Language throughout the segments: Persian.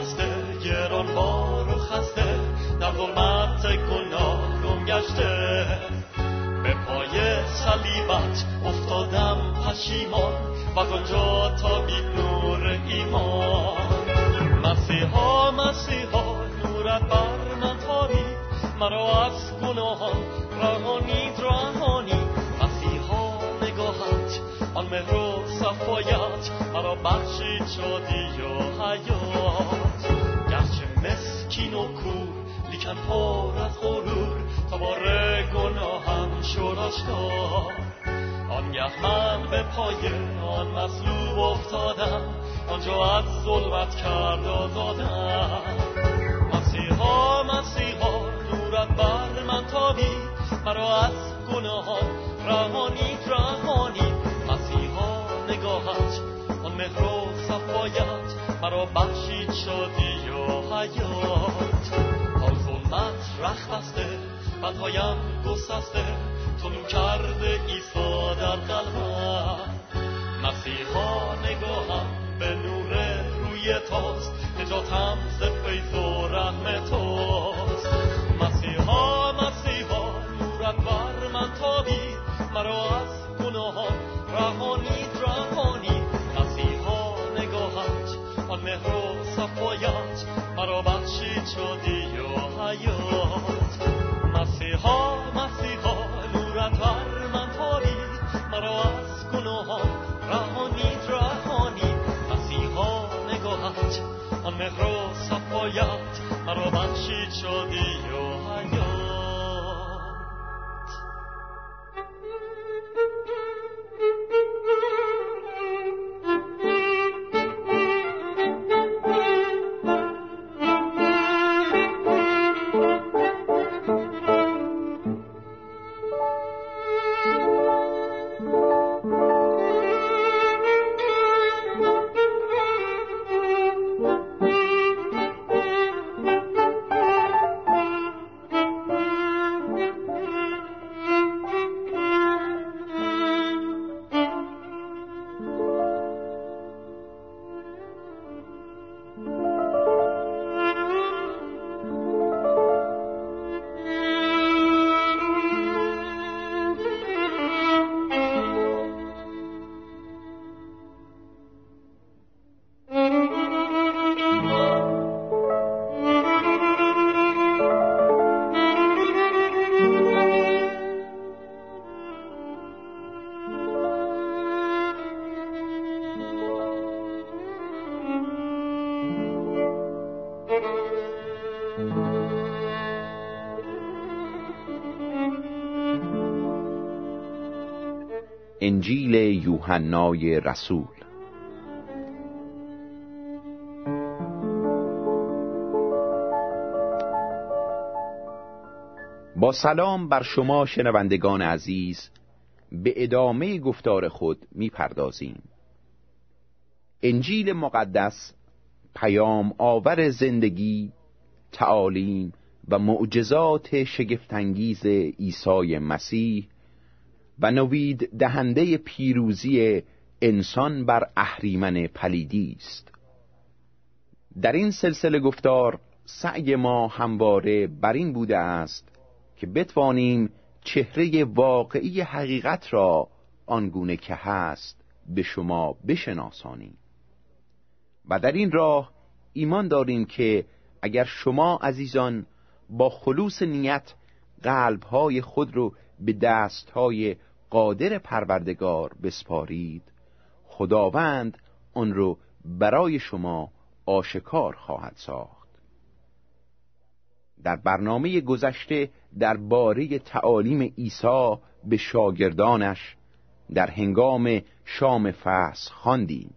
بسته گرانبار و خسته در ظلمت گناه گم گشته. به پای صلیبت افتادم پشیمان و آنجا تا بی نور ایمان. مسیحا مسیحا نورت بر من تاری مرا از گناهان رهانید رهانی مسیحا نگاهت آن مهر و صفایت مرا بخشید شادی و حیات. مسکین و کور لیکن پر از غرور. تا بار گناهم شد آشکار. آنگه من به پای آن مصلوب افتادم آنجا از ظلمت کرد آزادم. مسیحا مسیحا نورت بر من تابید مرا از گناهان رهانید رهانید مسیحا نگاهت آن مهر و صفایت. مرا بخشید شادی و حیات؟ ظلمت رخ بسته بدهایم گسسته نور کرده ایسا در قلبم. مسیحا نگاهم به نور روی تاست نجاتم ز فیض و رحم توست مسیحا مسیحا نورت بر من تابید مرا از شدی و حیات؟ مسیحا مسیحا نورت بر من تابید مرا از گناهان رهانید رهانید مسیحا نگاهت آن مهر و صفایت. مرا بخشید شدی و حیات؟ یوحنای رسول. با سلام بر شما شنوندگان عزیز به ادامه گفتار خود می‌پردازیم. انجیل مقدس پیام آور زندگی تعالیم و معجزات شگفتانگیز عیسی مسیح و نوید دهنده پیروزی انسان بر اهریمن پلیدی است. در این سلسله گفتار سعی ما همواره بر این بوده است که بتوانیم چهره واقعی حقیقت را آنگونه که هست به شما بشناسانیم. و در این راه ایمان داریم که اگر شما عزیزان با خلوص نیت قلبهای خود رو به دستهای قادر پروردگار بسپارید. خداوند آن رو برای شما آشکار خواهد ساخت. در برنامه گذشته در باره تعالیم عیسی به شاگردانش در هنگام شام فصل خواندیم.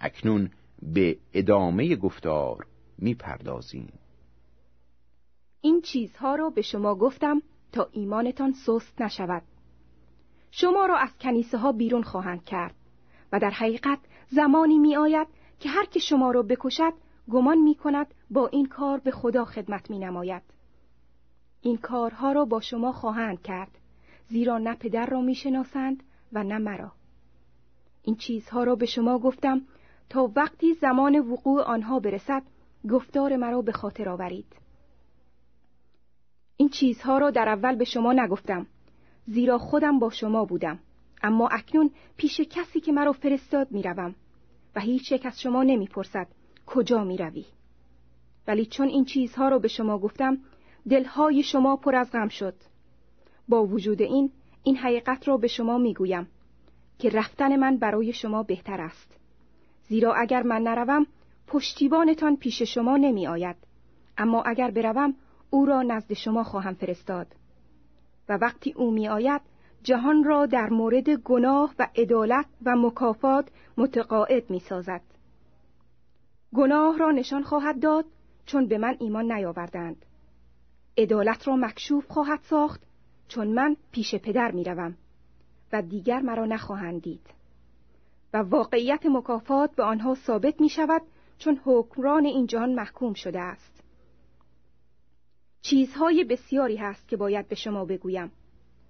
اکنون به ادامه گفتار می‌پردازیم. این چیزها را به شما گفتم تا ایمانتان سست نشود. شما را از کنیسه ها بیرون خواهند کرد و در حقیقت زمانی می آید که هر که شما را بکشد گمان می کند با این کار به خدا خدمت می نماید. این کارها را با شما خواهند کرد زیرا نه پدر را می شناسند و نه مرا. این چیزها را به شما گفتم تا وقتی زمان وقوع آنها برسد گفتار مرا به خاطر آورید این چیزها را در اول به شما نگفتم زیرا خودم با شما بودم. اما اکنون پیش کسی که مرا فرستاد می‌روم. و هیچ یک از شما نمی‌پرسد کجا می‌روی. ولی چون این چیزها را به شما گفتم دلهای شما پر از غم شد. با وجود این این حقیقت را به شما می‌گویم که رفتن من برای شما بهتر است. زیرا اگر من نروم پشتیبانتان پیش شما نمی آید اما اگر بروم او را نزد شما خواهم فرستاد. و وقتی او می آید جهان را در مورد گناه و عدالت و مکافات متقاعد می سازد. گناه را نشان خواهد داد چون به من ایمان نیاوردند. عدالت را مکشوف خواهد ساخت چون من پیش پدر می روم و دیگر مرا نخواهند دید. و واقعیت مکافات به آنها ثابت می شود چون حکمران این جهان محکوم شده است. چیزهای بسیاری هست که باید به شما بگویم.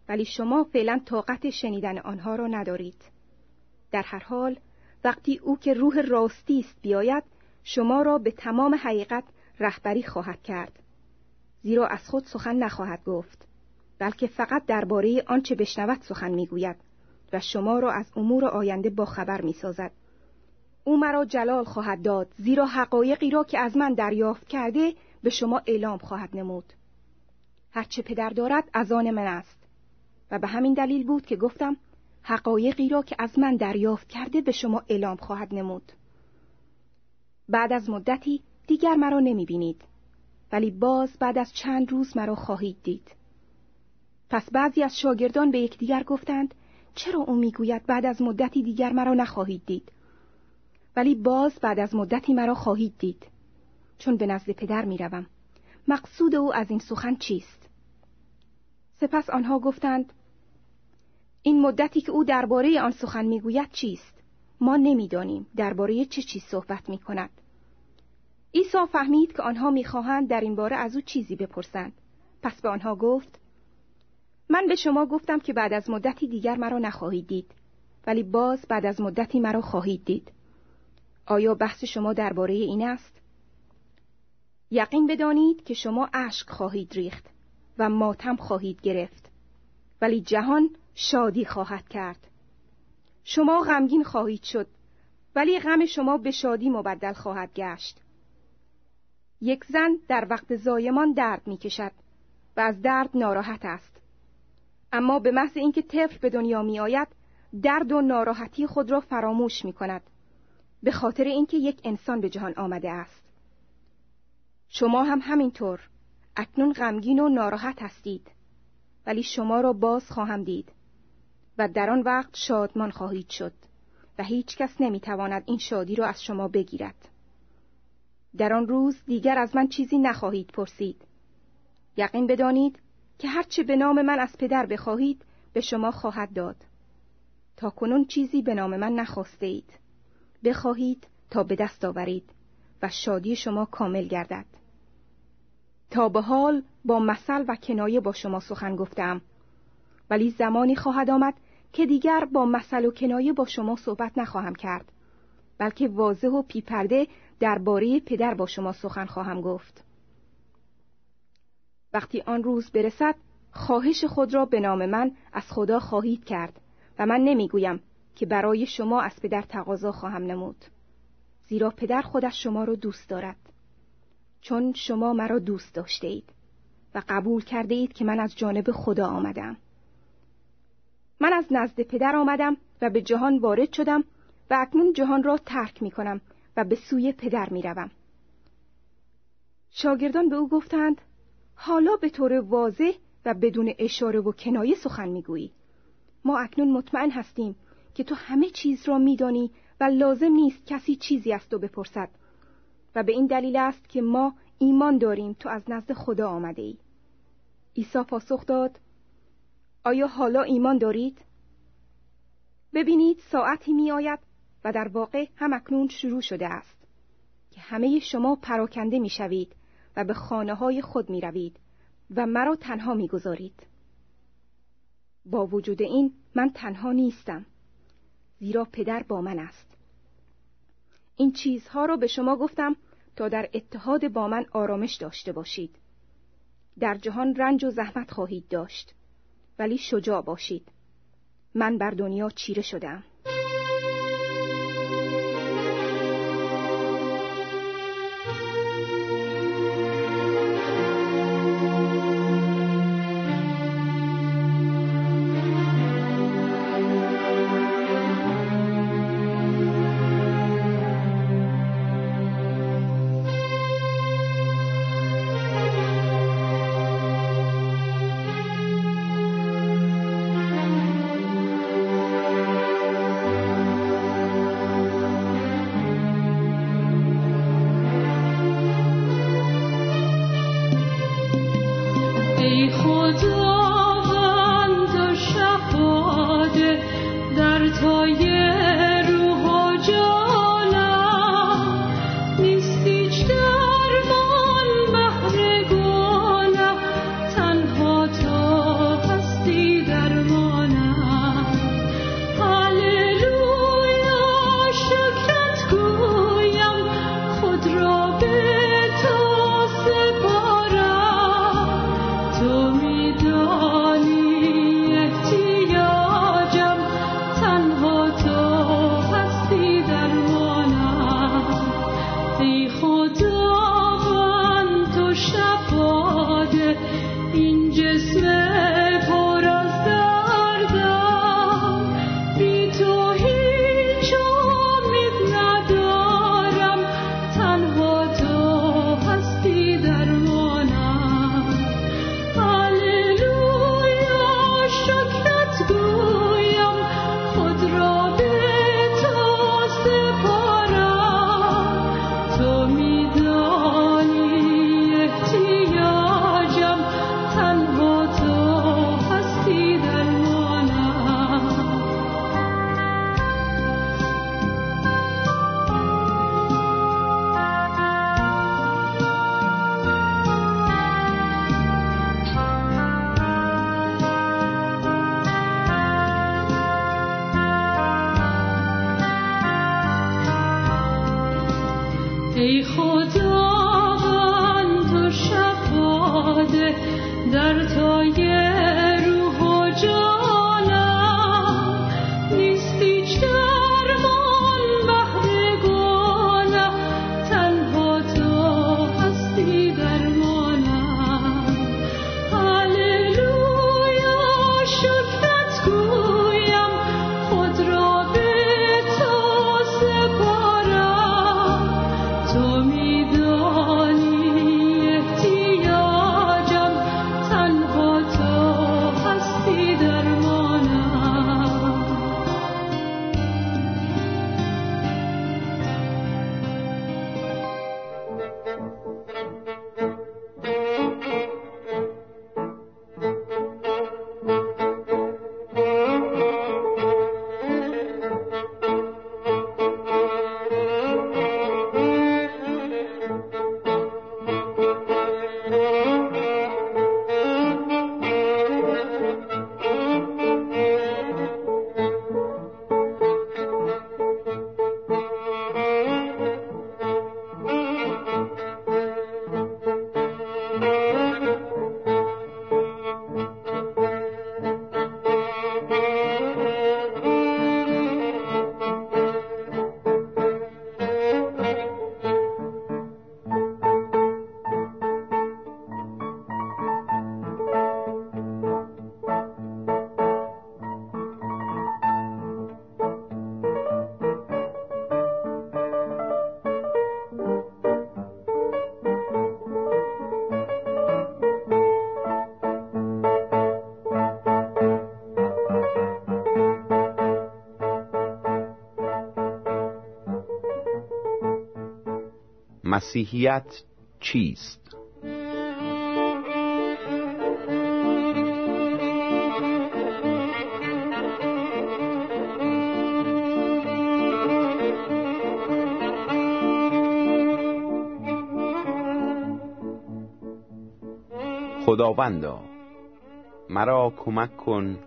ولی شما فعلا طاقت شنیدن آنها را ندارید. در هر حال وقتی او که روح راستی است بیاید شما را به تمام حقیقت رهبری خواهد کرد. زیرا از خود سخن نخواهد گفت بلکه فقط درباره آنچه بشنود سخن می‌گوید و شما را از امور آینده با خبر می‌سازد. او مرا جلال خواهد داد زیرا حقایقی را که از من دریافت کرده به شما اعلام خواهد نمود. هرچه پدر دارد از آن من است. و به همین دلیل بود که گفتم حقایقی را که از من دریافت کرده به شما اعلام خواهد نمود. بعد از مدتی دیگر مرا نمی بینید ولی باز بعد از چند روز مرا خواهید دید. پس بعضی از شاگردان به یکدیگر گفتند چرا او می‌گوید بعد از مدتی دیگر مرا نخواهید دید؟ ولی باز بعد از مدتی مرا خواهید دید. چون به نزد پدر می‌روم. مقصود او از این سخن چیست؟ سپس آنها گفتند این مدتی که او درباره آن سخن می‌گوید چیست؟ ما نمی‌دانیم درباره چه چیز صحبت می کند عیسی فهمید که آنها می‌خواهند در این باره از او چیزی بپرسند. پس به آنها گفت من به شما گفتم که بعد از مدتی دیگر مرا نخواهید دید ولی باز بعد از مدتی مرا خواهید دید. آیا بحث شما درباره این است؟ یقین بدانید که شما اشک خواهید ریخت و ماتم خواهید گرفت. ولی جهان شادی خواهد کرد. شما غمگین خواهید شد ولی غم شما به شادی مبدل خواهد گشت. یک زن در وقت زایمان درد می کشد و از درد ناراحت است. اما به محض اینکه طفل به دنیا می آید درد و ناراحتی خود را فراموش می کند به خاطر اینکه یک انسان به جهان آمده است. شما هم همینطور. اکنون غمگین و ناراحت هستید. ولی شما را باز خواهم دید. و در آن وقت شادمان خواهید شد. و هیچ کس نمی‌تواند این شادی را از شما بگیرد. در آن روز دیگر از من چیزی نخواهید پرسید. یقین بدانید که هرچه به نام من از پدر بخواهید به شما خواهد داد. تا کنون چیزی به نام من نخواسته اید. بخواهید تا به دست آورید و شادی شما کامل گردد. تا به حال با مثل و کنایه با شما سخن گفتم. ولی زمانی خواهد آمد که دیگر با مثل و کنایه با شما صحبت نخواهم کرد بلکه واضح و پیپرده درباره پدر با شما سخن خواهم گفت. وقتی آن روز برسد خواهش خود را به نام من از خدا خواهید کرد و من نمی‌گویم که برای شما از پدر تقاضا خواهم نمود زیرا پدر خودش شما را دوست دارد. چون شما مرا دوست داشته اید و قبول کرده اید که من از جانب خدا آمدم. من از نزد پدر آمدم و به جهان وارد شدم و اکنون جهان را ترک می کنم و به سوی پدر می روم. شاگردان به او گفتند حالا به طور واضح و بدون اشاره و کنایه سخن می‌گویی. ما اکنون مطمئن هستیم که تو همه چیز را میدانی و لازم نیست کسی چیزی از تو بپرسد. و به این دلیل است که ما ایمان داریم تو از نزد خدا آمده ای عیسی پاسخ داد آیا حالا ایمان دارید؟ ببینید ساعتی می آید و در واقع هم اکنون شروع شده است که همه شما پراکنده می شوید و به خانه های خود می روید و مرا تنها می گذارید. با وجود این من تنها نیستم زیرا پدر با من است این چیزها را به شما گفتم تا در اتحاد با من آرامش داشته باشید. در جهان رنج و زحمت خواهید داشت ولی شجاع باشید. من بر دنیا چیره شدم در تایه مسیحیت چیست؟ خداوندا مرا کمک کن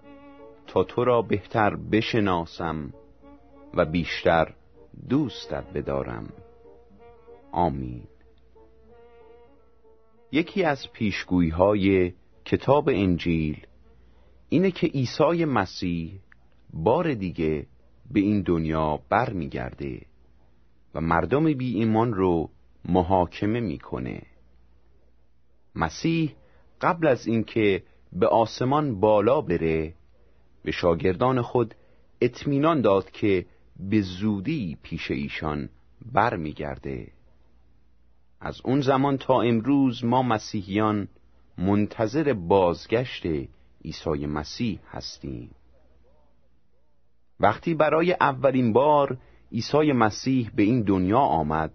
تا تو را بهتر بشناسم و بیشتر دوستت بدارم آمین. یکی از پیشگویی های کتاب انجیل اینه که عیسی مسیح بار دیگه به این دنیا برمیگرده و مردم بی ایمان رو محاکمه می‌کنه. مسیح قبل از اینکه به آسمان بالا بره به شاگردان خود اطمینان داد که به زودی پیش ایشان برمیگرده. از اون زمان تا امروز ما مسیحیان منتظر بازگشت عیسی مسیح هستیم. وقتی برای اولین بار عیسی مسیح به این دنیا آمد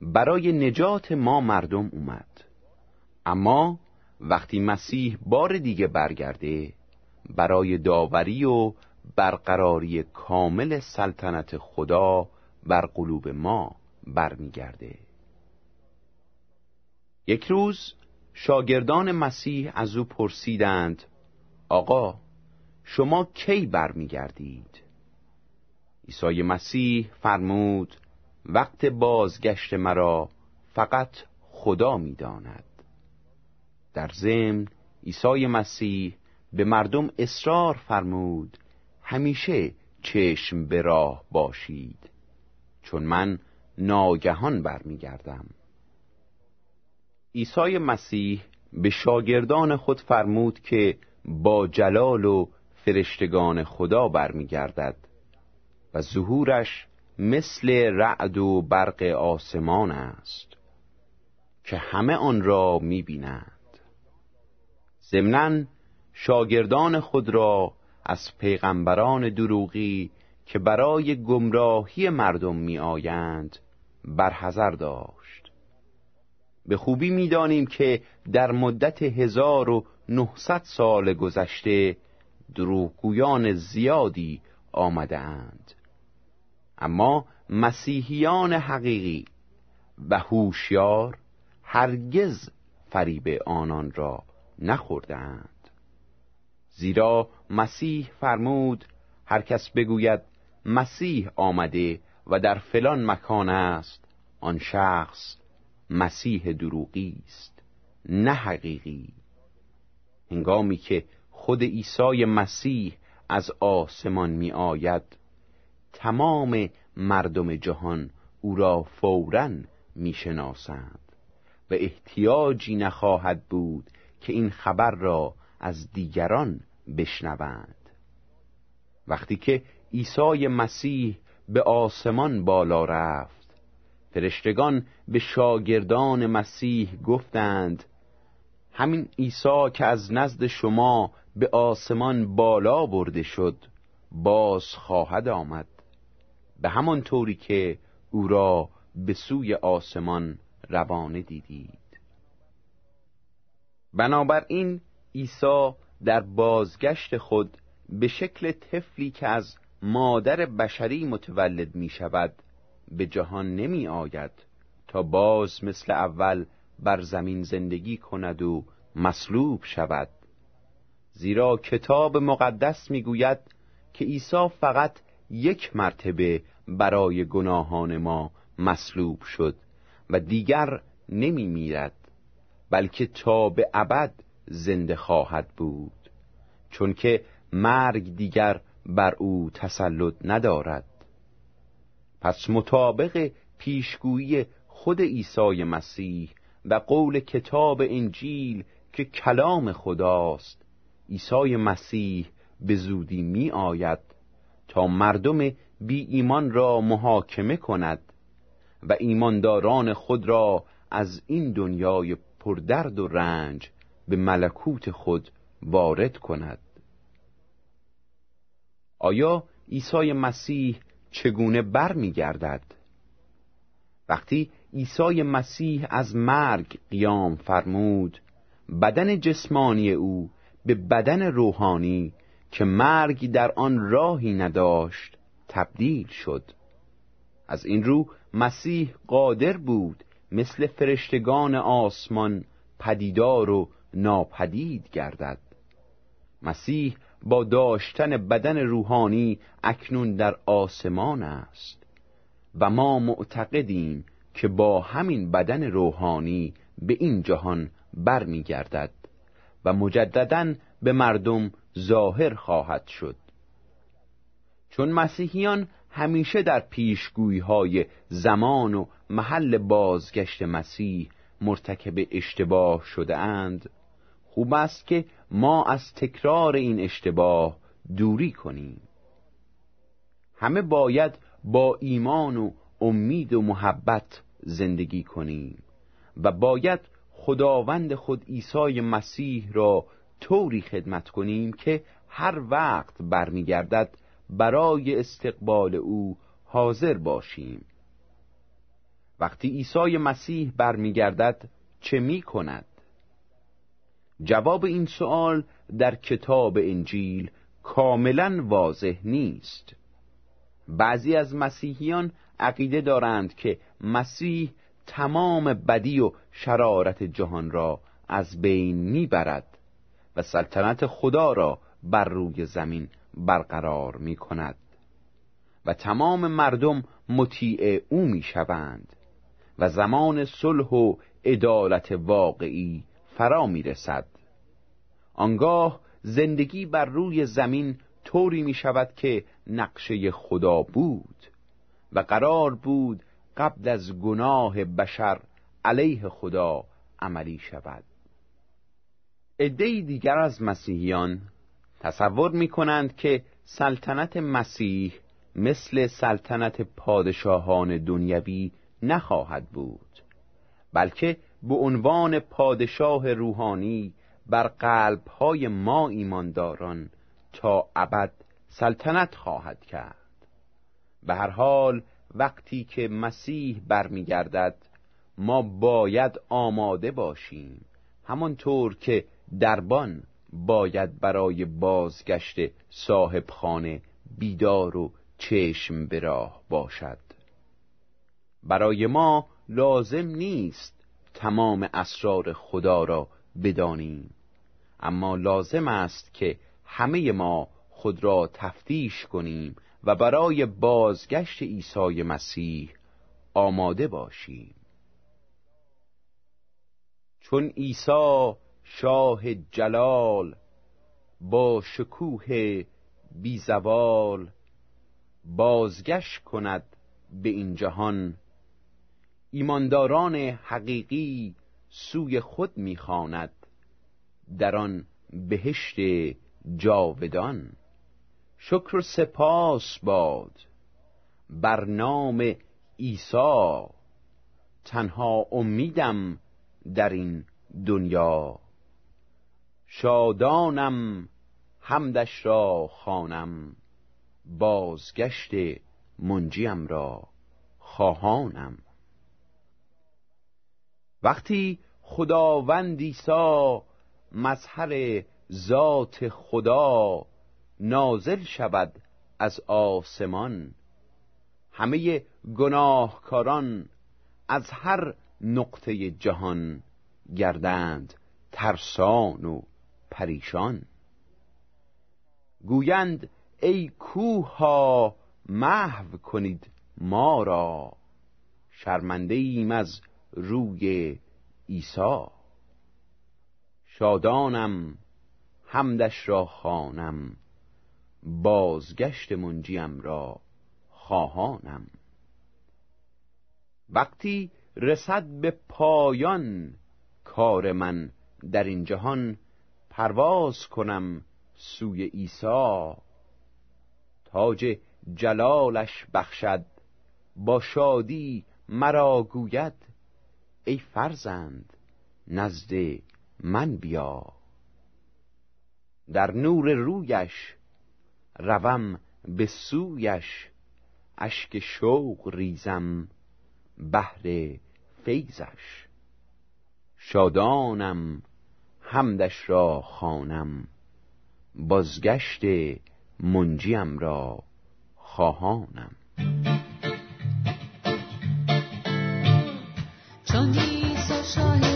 برای نجات ما مردم اومد. اما وقتی مسیح بار دیگه برگرده برای داوری و برقراری کامل سلطنت خدا بر قلوب ما برمیگرده. یک روز شاگردان مسیح از او پرسیدند آقا شما کی برمیگردید؟ عیسی مسیح فرمود وقت بازگشت مرا فقط خدا می‌داند. در ضمن عیسی مسیح به مردم اصرار فرمود همیشه چشم به راه باشید چون من ناگهان برمیگردم. عیسی مسیح به شاگردان خود فرمود که با جلال و فرشتگان خدا برمیگردد و ظهورش مثل رعد و برق آسمان است که همه آن را می‌بینند ضمناً شاگردان خود را از پیغمبران دروغی که برای گمراهی مردم می آیند برحضر داشت. به خوبی می‌دانیم که در مدت هزار و نهصد سال گذشته دروغگویان زیادی آمده اند اما مسیحیان حقیقی و هوشیار هرگز فریب آنان را نخوردند زیرا مسیح فرمود هر کس بگوید مسیح آمده و در فلان مکان است آن شخص مسیح دروغی است نه حقیقی. هنگامی که خود عیسی مسیح از آسمان می آید تمام مردم جهان او را فورا می شناسند و احتیاجی نخواهد بود که این خبر را از دیگران بشنوند. وقتی که عیسی مسیح به آسمان بالا رفت فرشتگان به شاگردان مسیح گفتند همین عیسی که از نزد شما به آسمان بالا برده شد باز خواهد آمد. به همان طوری که او را به سوی آسمان روانه دیدید. بنابراین عیسی در بازگشت خود به شکل طفلی که از مادر بشری متولد می شود به جهان نمی آید تا باز مثل اول بر زمین زندگی کند و مصلوب شود. زیرا کتاب مقدس می‌گوید که عیسی فقط یک مرتبه برای گناهان ما مصلوب شد و دیگر نمی میرد بلکه تا به ابد زنده خواهد بود چون که مرگ دیگر بر او تسلط ندارد. پس مطابق پیشگویی خود عیسی مسیح و قول کتاب انجیل که کلام خداست عیسی مسیح به زودی می آید تا مردم بی ایمان را محاکمه کند و ایمانداران خود را از این دنیای پردرد و رنج به ملکوت خود وارد کند. آیا عیسی مسیح چگونه بر می گردد؟ وقتی عیسی مسیح از مرگ قیام فرمود بدن جسمانی او به بدن روحانی که مرگ در آن راهی نداشت تبدیل شد از این رو مسیح قادر بود مثل فرشتگان آسمان پدیدار و ناپدید گردد مسیح با داشتن بدن روحانی اکنون در آسمان است. و ما معتقدیم که با همین بدن روحانی به این جهان برمیگردد و مجددا به مردم ظاهر خواهد شد. چون مسیحیان همیشه در پیشگویی های زمان و محل بازگشت مسیح مرتکب اشتباه شده اند خوب است که ما از تکرار این اشتباه دوری کنیم همه باید با ایمان و امید و محبت زندگی کنیم و باید خداوند خود عیسی مسیح را طوری خدمت کنیم که هر وقت برمیگردد برای استقبال او حاضر باشیم وقتی عیسی مسیح برمیگردد چه می کند؟ جواب این سوال در کتاب انجیل کاملا واضح نیست. بعضی از مسیحیان عقیده دارند که مسیح تمام بدی و شرارت جهان را از بین می‌برد و سلطنت خدا را بر روی زمین برقرار می کند و تمام مردم مطیع او می شوند و زمان صلح و عدالت واقعی فرا می رسد آنگاه زندگی بر روی زمین طوری می شود که نقشه خدا بود و قرار بود قبل از گناه بشر علیه خدا عملی شود. عده دیگر از مسیحیان تصور می کنند که سلطنت مسیح مثل سلطنت پادشاهان دنیوی نخواهد بود بلکه به عنوان پادشاه روحانی بر قلبهای ما ایمانداران تا ابد سلطنت خواهد کرد. به هر حال وقتی که مسیح برمیگردد ما باید آماده باشیم همانطور که دربان باید برای بازگشت صاحب خانه بیدار و چشم به راه باشد. برای ما لازم نیست تمام اسرار خدا را بدانیم. اما لازم است که همه ما خود را تفتیش کنیم و برای بازگشت عیسی مسیح آماده باشیم. چون عیسی شاه جلال با شکوه بیزوال بازگشت کند به این جهان ایمانداران حقیقی سوی خود می‌خواند در آن بهشت جاودان. شکر و سپاس باد بر نام عیسی. تنها امیدم در این دنیا. شادانم حمدش را خانم بازگشت منجیم را خواهانم. وقتی خداوند عیسی مظهر ذات خدا نازل شود از آسمان همه گناهکاران از هر نقطه جهان گردند ترسان و پریشان. گویند ای کوه ها محو کنید ما را. شرمنده ایم از روی عیسی. شادانم حمدش را خانم بازگشت منجیم را خواهانم. وقتی رسد به پایان کار من در این جهان پرواز کنم سوی عیسی. تاج جلالش بخشد با شادی مرا گوید. ای فرزند نزد من بیا. در نور رویش روم به سویش اشک شوق ریزم بهر فیضش. شادانم حمدش را خانم بازگشت منجیم را خواهانم. چون عیسی شاه